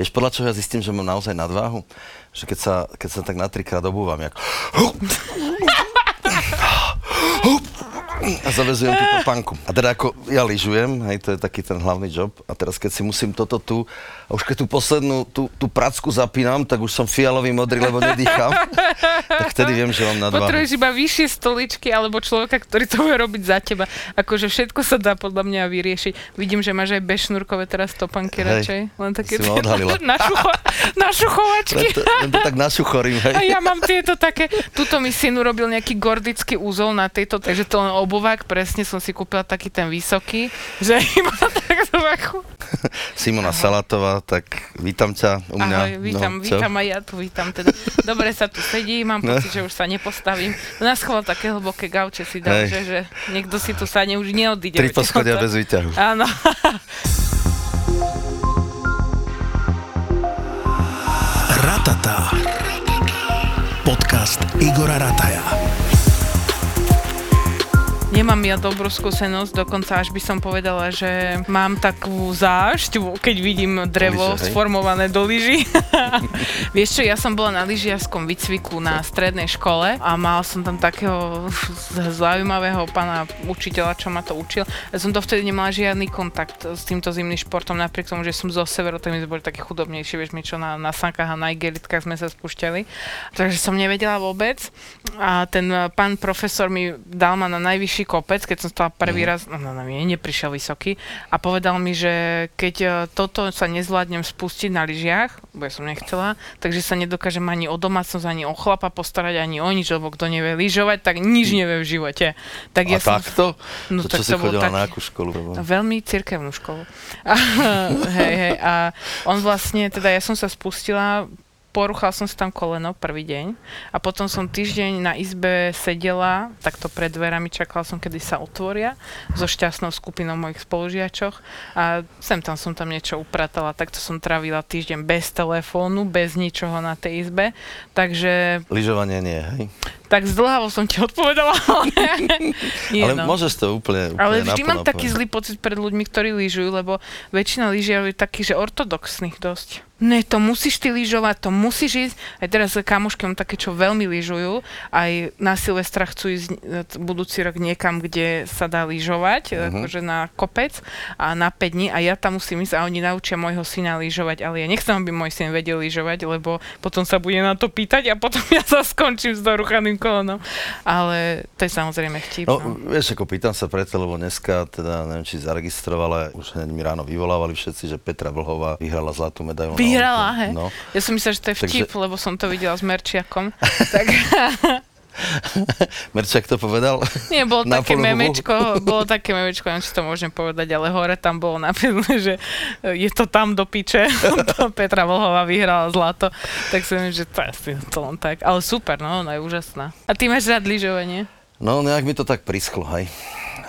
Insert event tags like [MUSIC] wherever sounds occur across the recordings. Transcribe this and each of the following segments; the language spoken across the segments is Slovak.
Vieš, podľa čoho ja zistím, že mám naozaj nadváhu? Že keď sa, keď sa tak na trikrát obúvam, jak... [LAUGHS] A zavezujem tú panku. A teda ako ja lyžujem, hej, to je taký ten hlavný job. A teraz keď si musím toto tu, a už keď tú poslednú, tú, tú pracku zapínam, tak už som fialový modrý, lebo nedýcham. [LAUGHS] tak vtedy viem, že mám nadváhu. Potrebuješ iba vyššie stoličky alebo človeka, ktorý to bude robiť za teba. Akože všetko sa dá podľa mňa vyriešiť. Vidím, že máš aj bešnúrkové teraz topanky Hej, radšej. Len také si ma odhalila. [LAUGHS] na, šucho, na šuchovačky. Len to, tak našuchorím, hej. A ja mám tieto také, tuto mi syn urobil nejaký gordický úzol na tejto, takže to len obuvák, presne som si kúpila taký ten vysoký, že [LAUGHS] iba tak zvachu. Simona Salatová, tak vítam ťa u mňa. Ahoj, vítam, no, vítam aj ja tu, vítam teda. Dobre sa tu sedí, mám No. pocit, že už sa nepostavím. Na schvál také hlboké gauče si dal, Hej. že, že niekto si tu sadne, už neodíde. Tri Viete, poschodia bez výťahu. Áno. Ratata. Podcast Igora Rataja. Nemám ja dobrú skúsenosť, dokonca až by som povedala, že mám takú zášť, keď vidím drevo Lyže, sformované do lyží. [LAUGHS] Vieš čo, ja som bola na lyžiarskom výcviku na strednej škole a mal som tam takého zaujímavého pána učiteľa, čo ma to učil. Ja som to vtedy nemala žiadny kontakt s týmto zimným športom, napriek tomu, že som zo severu, tak my sme boli také chudobnejšie, vieš mi čo, na, na sankách a na igelitkách sme sa spúšťali. Takže som nevedela vôbec. A ten eh, pán profesor mi dal ma na najvyšší kopec, keď som stala prvý raz, no, no, no neprišiel vysoký, a povedal mi, že keď eh, toto sa nezvládnem spustiť na lyžiach, bo ja som nechcela, takže sa nedokážem ani o domácnosť, ani o chlapa postarať, ani o nič, lebo kto nevie lyžovať, tak nič nevie v živote. Tak A ja som, takto? No to, tak čo to chodila taký- na akú školu? Lebo... Veľmi cirkevnú školu. A, [LAUGHS] hej, hej, a on vlastne, teda ja som sa spustila, poruchal som si tam koleno prvý deň a potom som týždeň na izbe sedela, takto pred dverami, čakala som, kedy sa otvoria so šťastnou skupinou mojich spolužiačoch a sem tam som tam niečo upratala, takto som trávila týždeň bez telefónu, bez ničoho na tej izbe, takže Lyžovanie nie, hej? Tak zdlhavo som ti odpovedala, ale [LAUGHS] nie, Ale no. môžeš to úplne, úplne Ale vždy mám taký zlý pocit pred ľuďmi, ktorí lyžujú, lebo väčšina lyžiarov je taký, že ortodoxných dosť. Ne, to musíš ty lyžovať, to musíš ísť. Aj teraz kamošky mám také, čo veľmi lyžujú. Aj na Silvestra chcú ísť e, budúci rok niekam, kde sa dá lyžovať, uh-huh. akože na kopec a na 5 dní. A ja tam musím ísť a oni naučia môjho syna lyžovať. Ale ja nechcem, aby môj syn vedel lyžovať, lebo potom sa bude na to pýtať a potom [LAUGHS] ja sa skončím s doruchaným kolonom. Ale to je samozrejme vtip. No, No. vieš, ako pýtam sa preto, lebo dneska, teda neviem, či zaregistrovala, už hneď mi ráno vyvolávali všetci, že Petra Vlhová vyhrala zlatú medailu. Vyhrala, hej? No. Ja som myslela, že to je Takže- vtip, lebo som to videla s Merčiakom. [LAUGHS] tak [LAUGHS] Merčak to povedal? nie, bolo [LAUGHS] Na také Pornhubu? memečko, bolo také memečko, neviem, či to môžem povedať, ale hore tam bolo napísané, že je to tam do piče. [LAUGHS] Petra Vlhová vyhrala zlato. Tak si myslím, že to je asi to len tak. Ale super, no, ona je úžasná. A ty máš rád lyžovanie? No, nejak mi to tak prischlo, hej.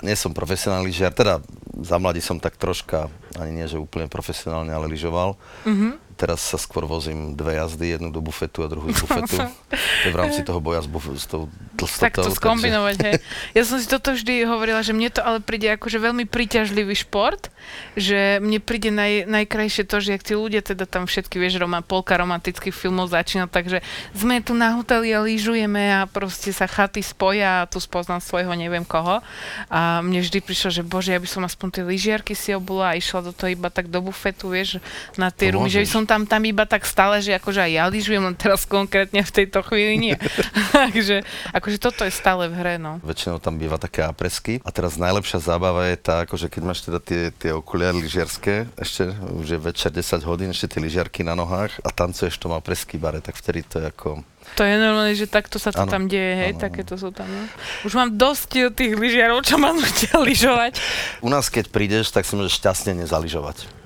Nie som profesionálny lyžiar, teda za mladí som tak troška, ani nie, že úplne profesionálne, ale lyžoval. Mhm. Teraz sa skôr vozím dve jazdy, jednu do bufetu a druhú z bufetu. [LAUGHS] to je v rámci toho boja s, buf- s tou Tak tlstotou. to skombinovať, hej. [LAUGHS] Ja som si toto vždy hovorila, že mne to ale príde akože veľmi príťažlivý šport, že mne príde naj, najkrajšie to, že ak tí ľudia teda tam všetky, vieš, roma, polka romantických filmov začína, takže sme tu na hoteli a lyžujeme a proste sa chaty spoja a tu spoznám svojho neviem koho. A mne vždy prišlo, že bože, ja by som aspoň tie lyžiarky si obula a išla do toho iba tak do bufetu, vieš, na tie rumy, že som tam, tam iba tak stále, že akože aj ja lyžujem, len teraz konkrétne v tejto chvíli nie. [LAUGHS] Takže akože toto je stále v hre, no. Väčšinou tam býva také apresky. A teraz najlepšia zábava je tá, akože keď máš teda tie, tie okuliare lyžiarské, ešte už je večer 10 hodín, ešte tie lyžiarky na nohách a tancuješ v tom apresky bare, tak vtedy to je ako... To je normálne, že takto sa to Áno, tam deje, hej, takéto sú tam, no. Už mám dosť tých lyžiarov, čo ma nutia lyžovať. U nás, keď prídeš, tak si môžeš šťastne nezaližovať.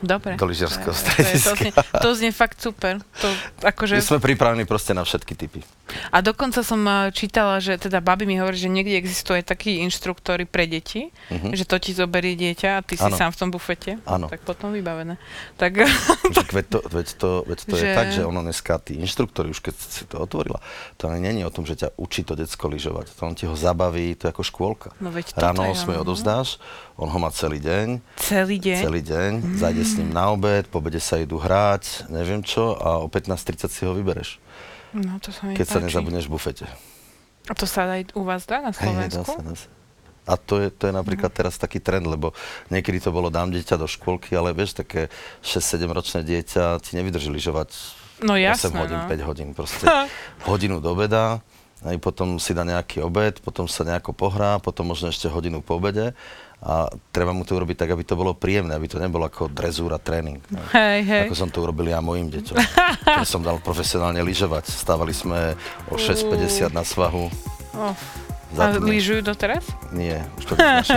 Dobre. Do lyžiarskeho To je- to je- to, znie, strediska. to znie fakt super. To, akože, My sme pripravení proste na všetky typy. A dokonca som eh, čítala, že teda babi mi hovorí, že niekde existuje takí inštruktory pre deti, Mhm. že to ti zoberie dieťa a ty si Áno. sám v tom bufete. Áno. Tak potom vybavené. Tak Však [LAUGHS] veď to, veď to, veď to je Že- tak, že ono dneska, tí inštruktori, už keď si to otvorila, to ani není o tom, že ťa učí to decko lyžovať. To on ti ho zabaví, to je ako škôlka. No veď Ráno je 8 ono, no. odovzdáš, on ho má celý deň, celý deň. celý deň, zajde s ním na obed, po obede sa idú hrať, neviem čo, a o 15.30 si ho vybereš, No to sa mi keď sa páči. nezabudneš v bufete. A to sa aj u vás dá na Hej, hej, dá Slovensku? sa, dá sa. A to je, to je napríklad teraz taký trend, lebo niekedy to bolo dám dieťa do škôlky, ale vieš, také 6-7 ročné dieťa ti nevydrží lyžovať No 8 jasné, hodín, no. 5 hodín, proste [LAUGHS] hodinu do obeda, aj potom si dá nejaký obed, potom sa nejako pohrá, potom možno ešte hodinu po obede a treba mu to urobiť tak, aby to bolo príjemné, aby to nebolo ako drezúra tréning. Hej, hej. Ako som to urobil ja mojim deťom. Keď som dal profesionálne lyžovať. Stávali sme o 6.50 na svahu. Oh. Za A lyžujú doteraz? Nie, už to.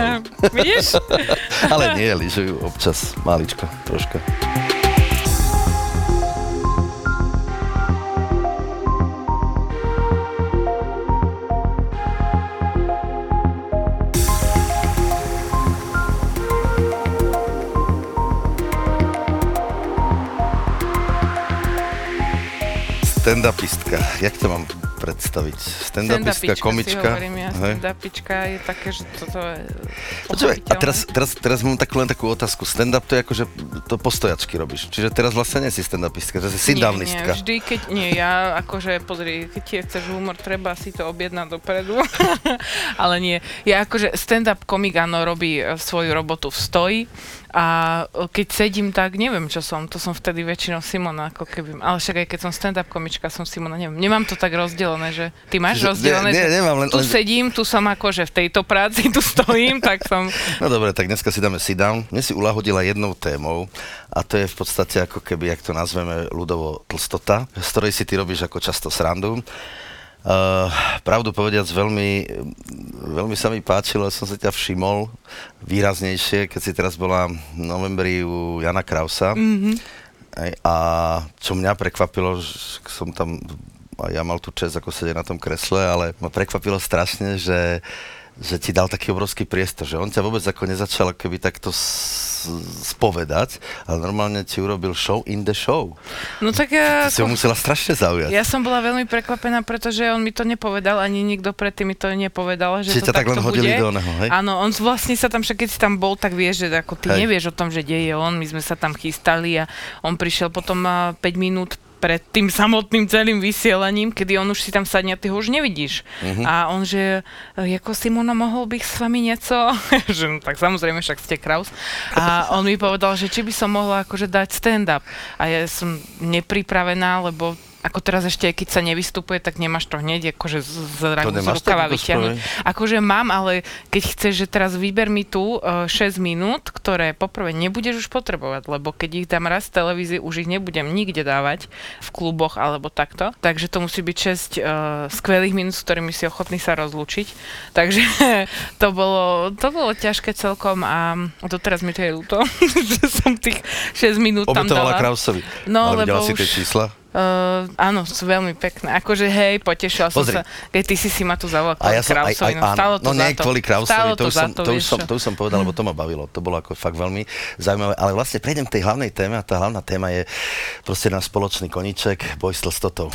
[LAUGHS] Vidíš? [LAUGHS] Ale nie, lyžujú občas, maličko, troška. Stand-upistka, jak to mám predstaviť? Stand-upistka, komička. hovorím ja. hej? Stand-upička je také, že toto je Počúvaj, a teraz, teraz, teraz mám takú len takú otázku. Stand-up to je ako, že to postojačky robíš. Čiže teraz vlastne nie si stand-upistka, to si nie, sit-downistka. vždy, keď, nie, ja akože, pozri, keď ti chceš humor, treba si to objednať dopredu, [LAUGHS] ale nie. Ja akože stand-up komik, áno, robí e, svoju robotu v stoji a e, keď sedím, tak neviem, čo som, to som vtedy väčšinou Simona, ako keby, ale však aj keď som stand-up komička, som Simona, neviem, nemám to tak rozdelené, že ty máš Čiže- rozdelené, nie, že nemám, len- tu len- sedím, tu som akože v tejto práci, tu stojím, tak som, No dobre, tak dneska si dáme sit-down. Dnes si ulahodila jednou témou a to je v podstate ako keby, jak to nazveme ľudovo, tlstota, z ktorej si ty robíš ako často srandu. Uh, pravdu povediac, veľmi, veľmi sa mi páčilo, som sa ťa všimol výraznejšie, keď si teraz bola v novembri u Jana Krausa. Mm-hmm. A čo mňa prekvapilo, som tam, a ja mal tu čest ako sedieť na tom kresle, ale ma prekvapilo strašne, že že ti dal taký obrovský priestor, že on ťa vôbec ako nezačal keby takto s- spovedať, ale normálne ti urobil show in the show. no tak ja, Ty si ho musela strašne zaujať. Ja som bola veľmi prekvapená, pretože on mi to nepovedal, ani nikto predtým mi to nepovedal, že Čiže to ťa tak len hodili bude. do oného, hej? Áno, on vlastne sa tam, však keď si tam bol, tak vieš, že ako ty Hej. nevieš o tom, že deje on, my sme sa tam chystali a on prišiel potom a 5 minút pred tým samotným celým vysielaním, kedy on už si tam sadne a ty ho už nevidíš. Mhm. A on, že e, ako Simona, mohol bych s vami nieco? [LAUGHS] že, no, tak samozrejme, však ste Kraus. A on mi povedal, že či by som mohla akože dať stand-up. A ja som nepripravená, lebo ako teraz ešte, keď sa nevystupuje, tak nemáš to hneď akože z, z, z, rukava vyťahnuť. Akože mám, ale keď chceš, že teraz vyber mi tu uh, 6 minút, ktoré poprvé nebudeš už potrebovať, lebo keď ich dám raz v televízii, už ich nebudem nikde dávať v kluboch alebo takto. Takže to musí byť 6 uh, skvelých minút, s ktorými si ochotný sa rozlúčiť. [LAUGHS] Takže to bolo, to bolo ťažké celkom a doteraz mi to je ľúto, [LAUGHS] že som tých 6 minút tam Obetovala dala. Krausovi. No, ale lebo si tie čísla? Uh, áno, sú veľmi pekné. Akože hej, potešila som Pozri. sa, keď ty si si ma tu zavolal ja som, Krausovi, no, stálo áno, to no nie to. kvôli Krausovi, to, už som, to, to, už som, to už som povedal, lebo to ma bavilo. To bolo ako fakt veľmi zaujímavé. Ale vlastne prejdem k tej hlavnej téme a tá hlavná téma je proste náš spoločný koníček, boj s tlstotou.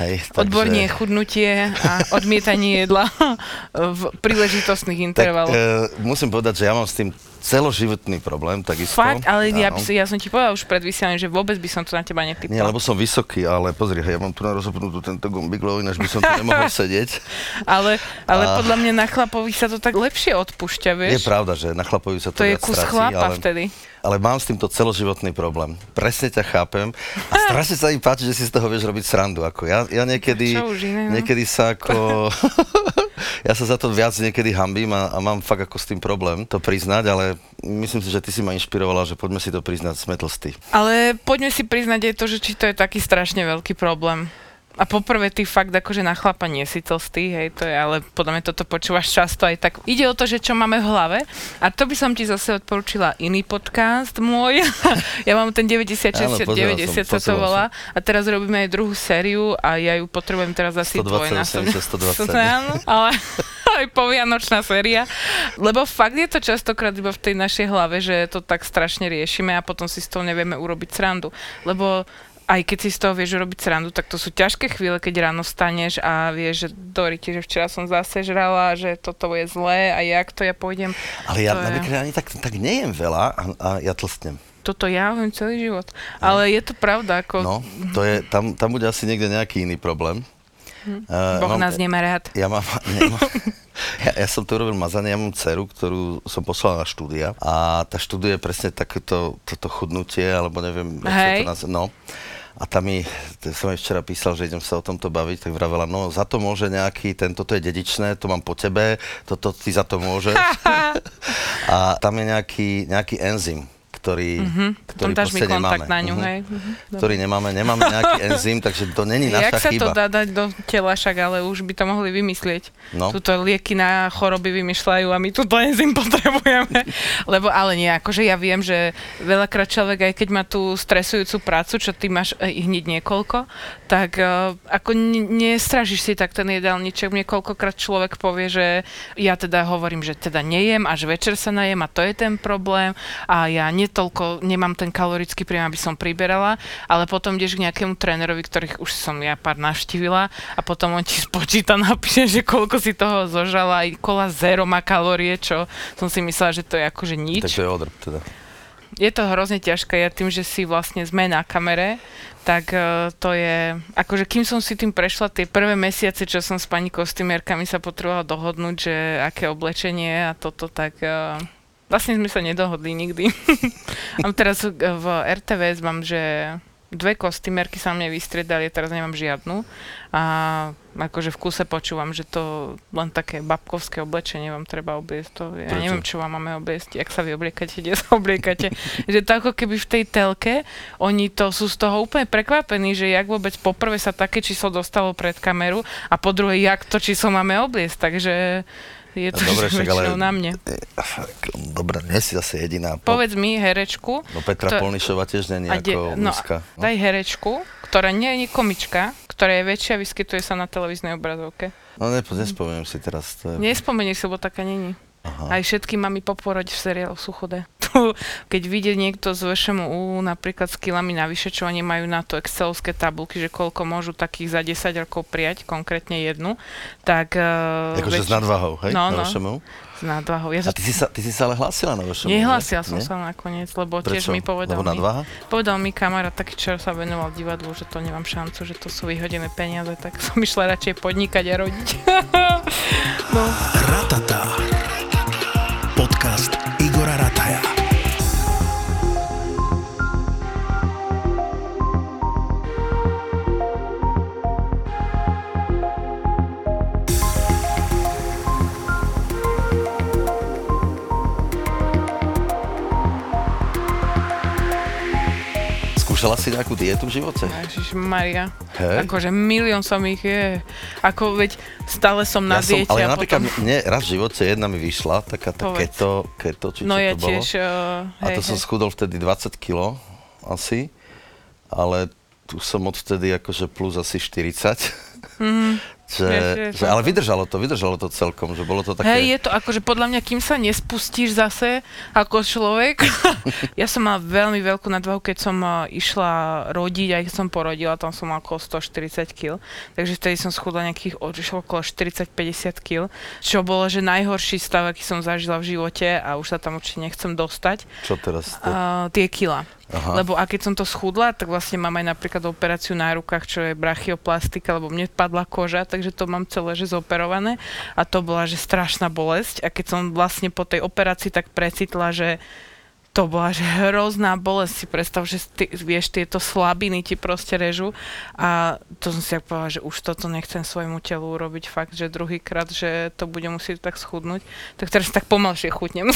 Hej, Odborne chudnutie a odmietanie jedla [LAUGHS] v príležitostných Tak intervaloch. e, musím povedať, že ja mám s tým celoživotný problém, takisto. Fakt, ale ja, by, ja som ti povedal už pred vysielaním, že vôbec by som to na teba netypla. Nie, lebo som vysoký, ale pozri, ja mám tu na rozhodnutú tento gombík, lebo ináč by som tu nemohol [LAUGHS] sedieť. Ale, ale A- podľa mňa na chlapovi sa to tak lepšie odpúšťa, vieš? Je pravda, že na chlapovi sa to, to je kus stratí, chlapa ale, vtedy. ale mám s týmto celoživotný problém. Presne ťa chápem a [LAUGHS] strašne sa mi páči, že si z toho vieš robiť srandu. Ako ja, ja niekedy, iné, no? niekedy sa ako... [LAUGHS] ja sa za to viac niekedy hambím a, a mám fakt ako s tým problém to priznať, ale myslím si, že ty si ma inšpirovala, že poďme si to priznať, sme tlstí. Ale poďme si priznať aj to, že či to je taký strašne veľký problém. A poprvé ty fakt akože na chlapa nie si tlstý, hej, to je, ale podľa mňa toto počúvaš často aj tak. Ide o to, že čo máme v hlave a to by som ti zase odporúčila iný podcast môj. [LAUGHS] ja mám ten 90 Áno, 60 pozeral 90 som, sa to volá a teraz robíme aj druhú sériu a ja ju potrebujem teraz asi 120, dvojnásobne. 80, 120. [LAUGHS] Áno, ale [LAUGHS] aj povianočná séria. Lebo fakt je to častokrát iba v tej našej hlave, že to tak strašne riešime a potom si z toho nevieme urobiť srandu. Lebo aj keď si z toho vieš robiť srandu, tak to sú ťažké chvíle, keď ráno staneš a vieš, že Doriti, že včera som zase žrala, že toto je zlé a jak to ja pôjdem. Ale ja To je- ani tak, tak nejem veľa a, a ja tlstnem. Toto ja hovorím celý život. Ale je to pravda, ako No, to je, tam, tam bude asi niekde nejaký iný problém. Uh, Boh nás nemá rád. Ja mám, [LAUGHS] nie, mám ja, ja som to urobil mazanie, ja mám dceru, ktorú som poslal na štúdia a tá študuje presne takéto toto chudnutie, alebo neviem, Hej. to nazve, no. A tam mi, som jej včera písal, že idem sa o tomto baviť, tak vravela, no za to môže nejaký, tento to je dedičné, to mám po tebe, toto ty za to môžeš. [LAUGHS] a tam je nejaký, nejaký enzym, ktorý, ktorý dáš mi proste kontakt nemáme. na ňu, Mhm. hej. Ktorý nemáme, nemáme nejaký [LAUGHS] enzym, takže to není Jak naša sa chyba. to dá dať do tela, však ale už by to mohli vymyslieť. No. Tuto lieky na choroby vymýšľajú a my tu enzym [LAUGHS] potrebujeme. Lebo ale nie, akože ja viem, že veľakrát človek, aj keď má tú stresujúcu prácu, čo ty máš eh, hneď niekoľko, tak uh, ako n- nestražíš si tak ten jedálniček. Mne koľkokrát človek povie, že ja teda hovorím, že teda nejem, až večer sa najem a to je ten problém a ja netoľko, nemám ten kalorický príjem, aby som priberala, ale potom ideš k nejakému trénerovi, ktorých už som ja pár navštívila a potom on ti [LAUGHS] spočíta, napíše, že koľko si toho zožala, aj kola zero má kalórie, čo som si myslela, že to je akože nič Tak to je odrb teda. je to hrozne ťažké. Ja tým, že si vlastne sme na kamere, tak uh, to je, akože kým som si tým prešla tie prvé mesiace, čo som s pani kostymérkami sa potrebovala dohodnúť, že aké oblečenie a toto, tak uh, vlastne sme sa nedohodli nikdy. [LAUGHS] a teraz uh, v RTVS mám, že dve kostymérky sa mne vystriedali, ja teraz nemám žiadnu. A akože v kuse počúvam, že to len také babkovské oblečenie vám treba obliecť. To, ja Prečo? neviem, čo vám máme obliecť, jak sa vy obliekate, kde sa obliekate. [LAUGHS] že to ako keby v tej telke, oni to sú z toho úplne prekvapení, že jak vôbec poprvé sa také číslo dostalo pred kameru a po druhé, jak to číslo máme obliecť. Takže je to No dobre, však ale- na mne. Dobre, nie si zase jediná. Po, Povedz mi herečku, no Petra to- Polnišová tiež není a de- no. No. daj herečku, ktorá nie je komička, ktorá je väčšia, vyskytuje sa na televíznej obrazovke. no nepo, nespomeniem si teraz. To je... Nespomenieš si, lebo taká není. Aha. Aj všetky mami po porode v seriálu sú chudé. Tu, keď vidie niekto z VŠMU napríklad s kilami navyše, čo oni majú na to excelovské tabulky, že koľko môžu takých za 10 rokov prijať, konkrétne jednu, tak... Uh, Akože s nadvahou, hej? No, na no. VŠMU? S nadvahou. Ja A ty si, sa, ty si sa ale hlásila na VŠMU, Nehlásil nie? som Nie? sa nakoniec, lebo tiež Prečo? mi povedal Lebo mi, nadvaha? povedal mi kamarát taký, čo sa venoval divadlu, že to nemám šancu, že to sú vyhodené peniaze, tak [LAUGHS] som išla radšej podnikať a rodiť. [LAUGHS] no. Ratata. Podcast Igora Rataja. Skúšala si nejakú dietu v živote? Ježiš Maria. Hej? Akože milión som ich je. Ako veď stále som na ja som, diete ale ja napríklad, potom... mne raz v živote jedna mi vyšla, taká tá Povedz. keto, keto, či No čo ja to bolo. tiež, uh, A to som schudol vtedy 20 kg asi, ale tu som odvtedy akože plus asi 40. Mhm. [LAUGHS] že, Vieš, vieš, že, ale vydržalo to, vydržalo to celkom, že bolo to také... Hej, je to akože podľa mňa, kým sa nespustíš zase ako človek. [LAUGHS] ja som mala veľmi veľkú nadvahu, keď som uh, išla rodiť, aj keď som porodila, tam som mala okolo 140 kg. Takže vtedy som schudla nejakých že okolo 40-50 kg, čo bolo, že najhorší stav, aký som zažila v živote a už sa tam určite nechcem dostať. Čo teraz? To... Uh, tie kila. Aha. Lebo a keď som to schudla, tak vlastne mám aj napríklad operáciu na rukách, čo je brachioplastika, lebo mne padla koža, takže to mám celé že zoperované a to bola že strašná bolesť a keď som vlastne po tej operácii tak precitla, že to bola že hrozná bolesť. Si predstav, že ty, vieš, tieto slabiny ti proste režu a to som si tak povedala, že už toto nechcem svojmu telu urobiť fakt, že druhýkrát, že to bude musieť tak schudnúť. Tak teraz tak pomalšie chutnem.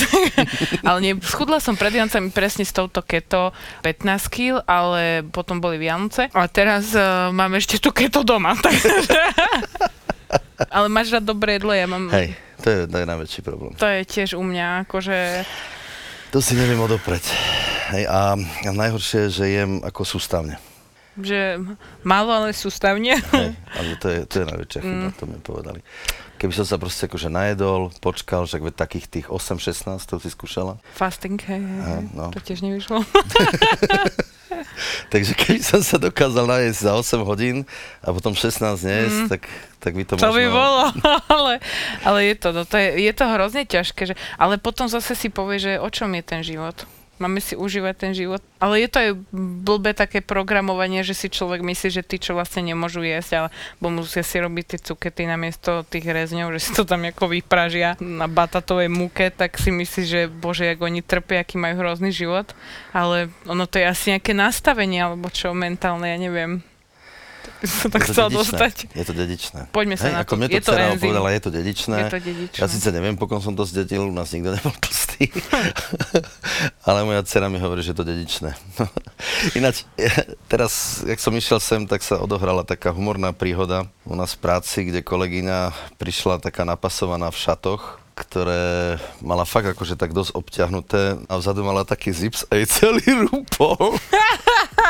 [LAUGHS] ale nie, schudla som pred Vianocami presne s touto keto 15 kg, ale potom boli Vianoce a teraz uh, mám ešte tú keto doma. [LAUGHS] Takže... ale máš rád dobré jedlo, ja mám... Hej, to je, to je najväčší problém. To je tiež u mňa, akože To si neviem odopreť. Hej, a, a najhoršie je, že jem ako sústavne. že málo, ale sústavne. Hej, ale to je, to je najväčšia chyba, Mm. to mi povedali. Keby som sa proste akože najedol, počkal, že veď takých tých 8-16 to si skúšala. Fasting, hej, hej, hej. no. To tiež nevyšlo. [LAUGHS] Takže keby som sa dokázal najesť za 8 hodín a potom 16 nejesť, Mm. tak, tak by to, To možno... by bolo, [LAUGHS] ale, ale je to, no, to je, je to hrozne ťažké, že, ale potom zase si povie, že o čom je ten život. Máme si užívať ten život. Ale je to aj blbé také programovanie, že si človek myslí, že tí, čo vlastne nemôžu jesť, ale bo musia si robiť tie cukety namiesto tých rezňov, že si to tam ako vypražia na batatovej múke, tak si myslí, že bože, jak oni trpia, aký majú hrozný život. Ale ono to je asi nejaké nastavenie, alebo čo mentálne, ja neviem. [LAUGHS] Som to chcel dedičné. dostať. Je to dedičné. Poďme sa Hej, na ako to. mne to Je to enzym. povedala, je to dedičné. Je to dedičné. Ja síce neviem, pokiaľ som to zdedil, u nás nikto nebol tlstý. [LAUGHS] Ale moja dcera mi hovorí, že je to dedičné. [LAUGHS] Ináč, ja- teraz, jak som išiel sem, tak sa odohrala taká humorná príhoda u nás v práci, kde kolegyňa prišla taká napasovaná v šatoch, ktoré mala fakt akože tak dosť obťahnuté a vzadu mala taký zips a jej celý rúpol.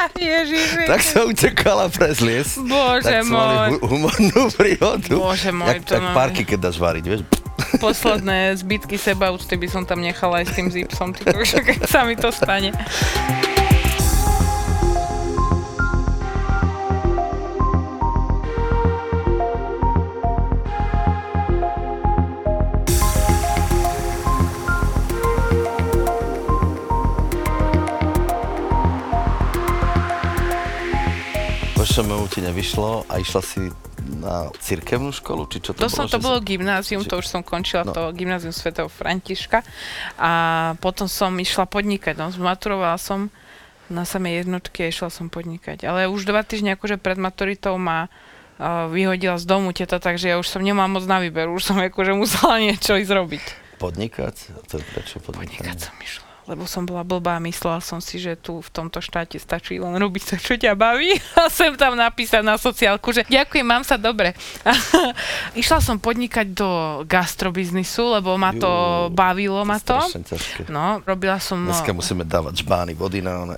[LAUGHS] Ježiši. tak sa utekala prez lies. Bože tak môj. hu- humornú [LAUGHS] príhodu. Bože môj, jak, to tak párky, keď dáš váriť, vieš. [LAUGHS] Posledné zbytky seba úcty by som tam nechala aj s tým zipsom, ty keď sa mi to stane. VŠMU ti nevyšlo a išla si na cirkevnú školu, či čo to, To, som, bolo? to že bolo gymnázium, či- to už som končila, No. to gymnázium svätého Františka. A potom som išla podnikať, no, zmaturovala som na samej jednotke a išla som podnikať. Ale už dva týždne akože pred maturitou ma uh, vyhodila z domu teta, takže ja už som nemala moc na výber, už som akože musela [LAUGHS] niečo ísť robiť. Podnikať? A to je prečo podnikanie? Podnikať som išla. Lebo som bola blbá a myslela som si, že tu v tomto štáte stačí len robiť to, čo ťa baví. [LAUGHS] A sem tam napísať na sociálku, že ďakujem, mám sa dobre. [LAUGHS] Išla som podnikať do gastrobiznisu, lebo ma to Jú, bavilo ma to. No, robila som... Dneska musíme dávať žbány vody na one.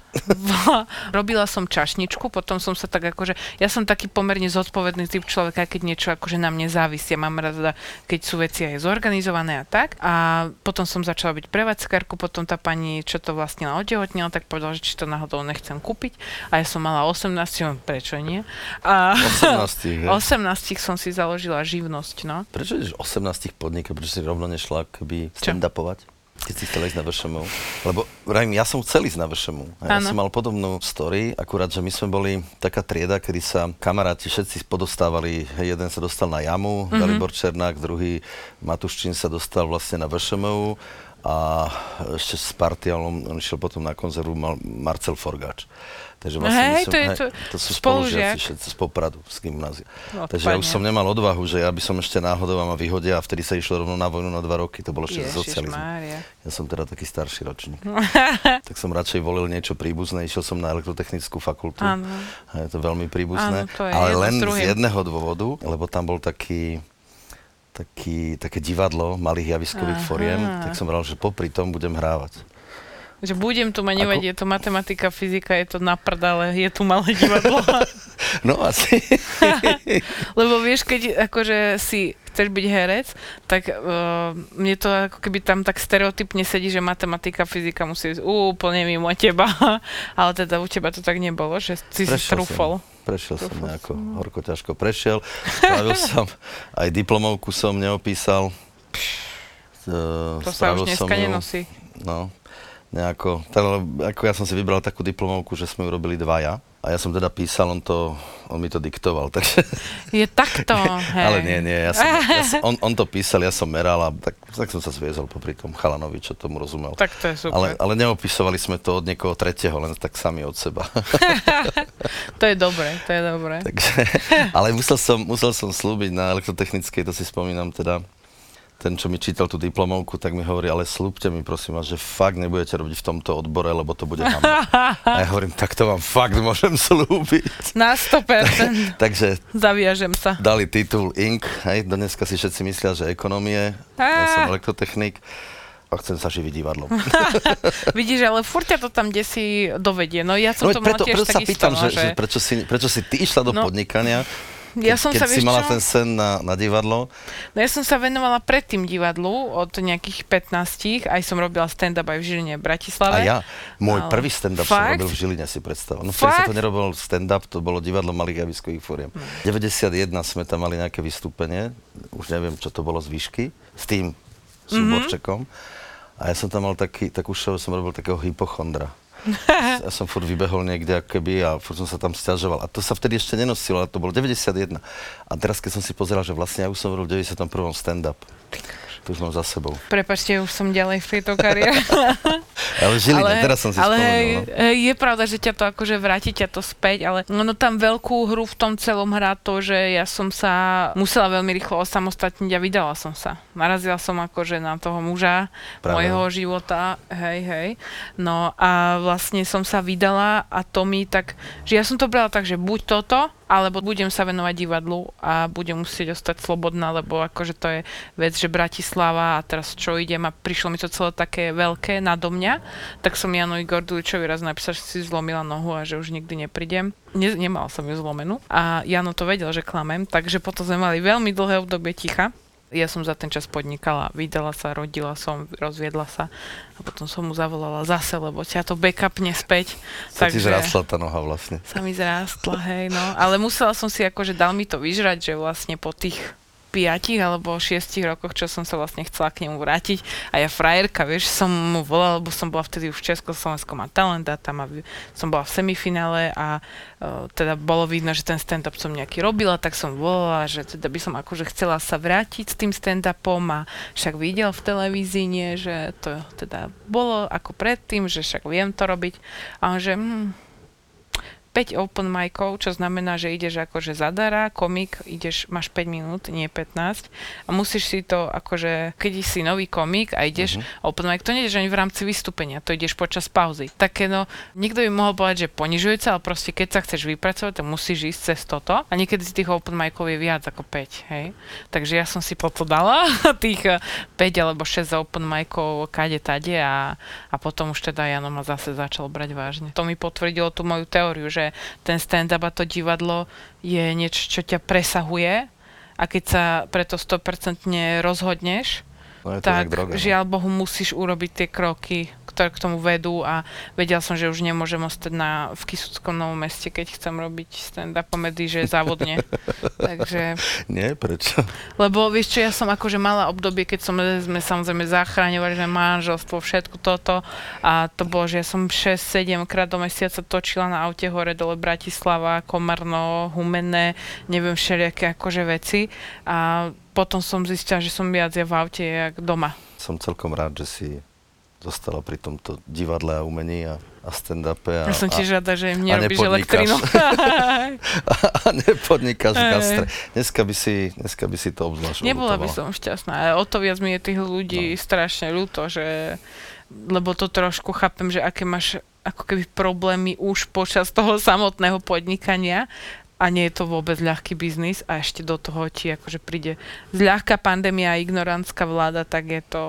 [LAUGHS] robila som čašničku, potom som sa tak akože, ja som taký pomerne zodpovedný typ človeka, keď niečo akože na mne závisí. Mám rada, keď sú veci aj zorganizované a tak. A potom som začala byť prevádzkarku, potom tá pani, čo to vlastne otehotnila, tak povedala, že či to náhodou nechcem kúpiť. A ja som mala 18, hovorím, prečo nie? A 18, hej. 18 som si založila živnosť, no. Prečo ideš 18 podnikov, prečo si rovno nešla keby stand-upovať? Keď si chcela ísť na VŠMU. Lebo vrajím, ja som chcel ísť na VŠMU. Ja Áno. som mal podobnú story, akurát, že my sme boli taká trieda, kedy sa kamaráti všetci podostávali. Jeden sa dostal na jamu, mm-hmm. Dalibor Černák, druhý Matuščín sa dostal vlastne na VŠMU a ešte s partiálom, on išiel potom na konzervu, mal Marcel Forgáč. Takže vlastne Hej, som, to je hej, to- to sú spolužiaci všetci z Popradu, z gymnázia. Takže ja už som nemal odvahu, že ja by som ešte náhodou a ma vyhodia a vtedy sa išlo rovno na vojnu na dva roky. To bolo ešte za socializmu. Ja som teda taký starší ročník. [LAUGHS] tak som radšej volil niečo príbuzné, išiel som na elektrotechnickú fakultu. Áno. Je to veľmi príbuzné. Áno, to je ale len z druhým. jedného dôvodu, lebo tam bol taký taký, také divadlo malých javiskových Aha. foriem, tak som bral, že popri tom budem hrávať. Že budem tu ma nevadí, Ako- je to matematika, fyzika, je to na ale je tu malé divadlo. [LAUGHS] No asi. [LAUGHS] Lebo vieš, keď akože si chceš byť herec, tak uh, mne to ako keby tam tak stereotypne sedí, že matematika, fyzika musí ísť úplne mimo teba. [LAUGHS] Ale teda u teba to tak nebolo, že si si Prešiel trúfol. Som, prešiel som nejako, horko ťažko prešiel. Spravil [LAUGHS] som, aj diplomovku som neopísal. Uh, To sa už dneska nenosí. No, nejako, teda, ako ja som si vybral takú diplomovku, že sme ju robili dvaja. A ja som teda písal, on to on mi to diktoval, [LAUGHS] takže... Je takto, hej. Ale nie, nie, ja som, ja som, [LAUGHS] on, on to písal, ja som meral a tak, tak som sa zviezol popri tom chalanovi, čo tomu rozumel. Tak to je super. ale, ale neopisovali sme to od niekoho tretieho, len tak sami od seba. [LAUGHS] To je dobré, to je dobré. Takže, ale musel som, musel som slúbiť na elektrotechnickej, to si spomínam teda, ten, čo mi čítal tú diplomovku, tak mi hovorí, ale slúbte mi prosím vás, že fakt nebudete robiť v tomto odbore, lebo to bude hamba. [LAUGHS] A ja hovorím, tak to vám fakt môžem slúbiť. Na 100%. Takže Zaviažem sa. dali titul Inc. Hej, dneska si všetci myslia, že ekonomie, ja som elektrotechnik a chcem sa živiť divadlom. [LAUGHS] Vidíš, ale furt ťa to tam kde si dovedie. No ja som No, to veď preto, tiež preto sa pýtam, no, že... že prečo, si, prečo si ty išla do No, podnikania, ja som keď sa, si mala čo? ten sen na, na divadlo. No ja som sa venovala predtým divadlu od nejakých 15, aj som robila stand-up aj v Žiline v A Bratislave. ja, môj Ale- prvý stand-up som Fakt? robil v Žiline, si predstav. No vtedy sa to? Hm. nerobil stand-up, to bolo divadlo malých javiskových fóriem. 91 sme tam mali nejaké vystúpenie, už neviem, čo to bolo z výšky, s tým Mhm. súborčekom. A ja som tam mal taký, takú show, som robil takého hypochondra. [LAUGHS] ja som furt vybehol niekde ako keby a furt som sa tam stiažoval. A to sa vtedy ešte nenosilo, ale to bolo 91. A teraz, keď som si pozeral, že vlastne ja už som robil v 91. stand-up. To už mám za sebou. Prepačte, už som ďalej v tejto kariére. [LAUGHS] Ale Žiline, teraz som si ale spomenul. No. je pravda, že ťa to akože vráti ťa to späť, ale ono tam veľkú hru v tom celom hrá to, že ja som sa musela veľmi rýchlo osamostatniť a vydala som sa. Narazila som akože na toho muža Práve. mojho života, hej, hej. No a vlastne som sa vydala a to mi tak, že ja som to brala tak, že buď toto, alebo budem sa venovať divadlu a budem musieť ostať slobodná, lebo akože to je vec, že Bratislava a teraz čo idem a prišlo mi to celé také veľké nado mňa, tak som Janovi Gorduličovi raz napísal, že si zlomila nohu a že už nikdy neprídem. Ne, nemala som ju zlomenú a Jano to vedel, že klamem, takže potom sme mali veľmi dlhé obdobie ticha. Ja som za ten čas podnikala, vydala sa, rodila som, rozviedla sa a potom som mu zavolala zase, lebo ťa to backupne späť. Sa ti zrastla tá noha vlastne. Sa mi zrástla, hej, no. Ale musela som si akože, dal mi to vyžrať, že vlastne po tých piatich alebo šiestich rokoch, čo som sa vlastne chcela k nemu vrátiť. A ja frajerka, vieš, som mu volala, lebo som bola vtedy už v Československom a talent a tam som bola v semifinále a uh, teda bolo vidno, že ten stand-up som nejaký robila, tak som volala, že teda by som akože chcela sa vrátiť s tým stand-upom a však videl v televízii, nie, že to teda bolo ako predtým, že však viem to robiť. A on že, hm, 5 open micov, čo znamená, že ideš akože zadara, komik, ideš, máš 5 minút, nie 15 a musíš si to akože, keď si nový komik a ideš uh-huh. open mic, to nejdeš ani v rámci vystúpenia, to ideš počas pauzy. Také no, niekto by mohol povedať, že ponižujúce, ale proste keď sa chceš vypracovať, tak musíš ísť cez toto a niekedy z tých open micov je viac ako 5, hej. Takže ja som si potom dala [LAUGHS] tých eh, 5 alebo 6 open micov kade tade a, a potom už teda Jano ma zase začal brať vážne. To mi potvrdilo tú moju teóriu, že ten stand-up a to divadlo je niečo, čo ťa presahuje a keď sa preto 100% rozhodneš, to tak droga. no. žiaľ Bohu musíš urobiť tie kroky, ktoré k tomu vedú a vedel som, že už nemôžem ostať na, v Kisuckom novom meste, keď chcem robiť stand-up comedy, že závodne. [LAUGHS] Takže, Nie, prečo? lebo vieš čo, ja som akože mala obdobie, keď som, sme samozrejme zachraňovali že manželstvo, všetko toto a to bolo, že ja som 6-7 krát do mesiaca točila na aute hore dole Bratislava, Komarno, Humenné, neviem všelijaké akože veci a potom som zistila, že som viac ja v aute jak doma. Som celkom rád, že si zostala pri tomto divadle a umení a, a stand-upe. A, Ja som tiež rada, že a nerobíš elektrínu. [LAUGHS] a nepodnikáš v gastre. Dneska by si, dneska by si to obzvlášť Nebola by som šťastná. O to viac mi je tých ľudí no. strašne ľúto, že lebo to trošku chápem, že aké máš ako keby problémy už počas toho samotného podnikania a nie je to vôbec ľahký biznis a ešte do toho ti akože príde zľahká pandémia a ignorantská vláda, tak je to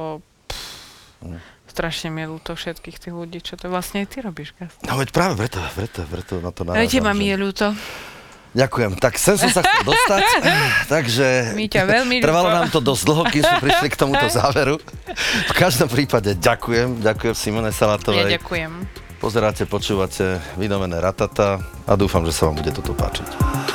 Mm. pff, strašne mi je ľúto všetkých tých ľudí, čo to vlastne aj ty robíš, Gas. No veď práve preto, preto, preto na to narážam. teba mi že- je ľúto. Ďakujem. Tak sem som sa chcel dostať, [LAUGHS] takže Mi ťa veľmi trvalo ľúto. nám to dosť dlho, kým sme prišli k tomuto záveru. V každom prípade ďakujem, ďakujem Simone Ja Salatovej. ďakujem. Pozeráte, počúvate vynovené Ratata a dúfam, že sa vám bude toto páčiť.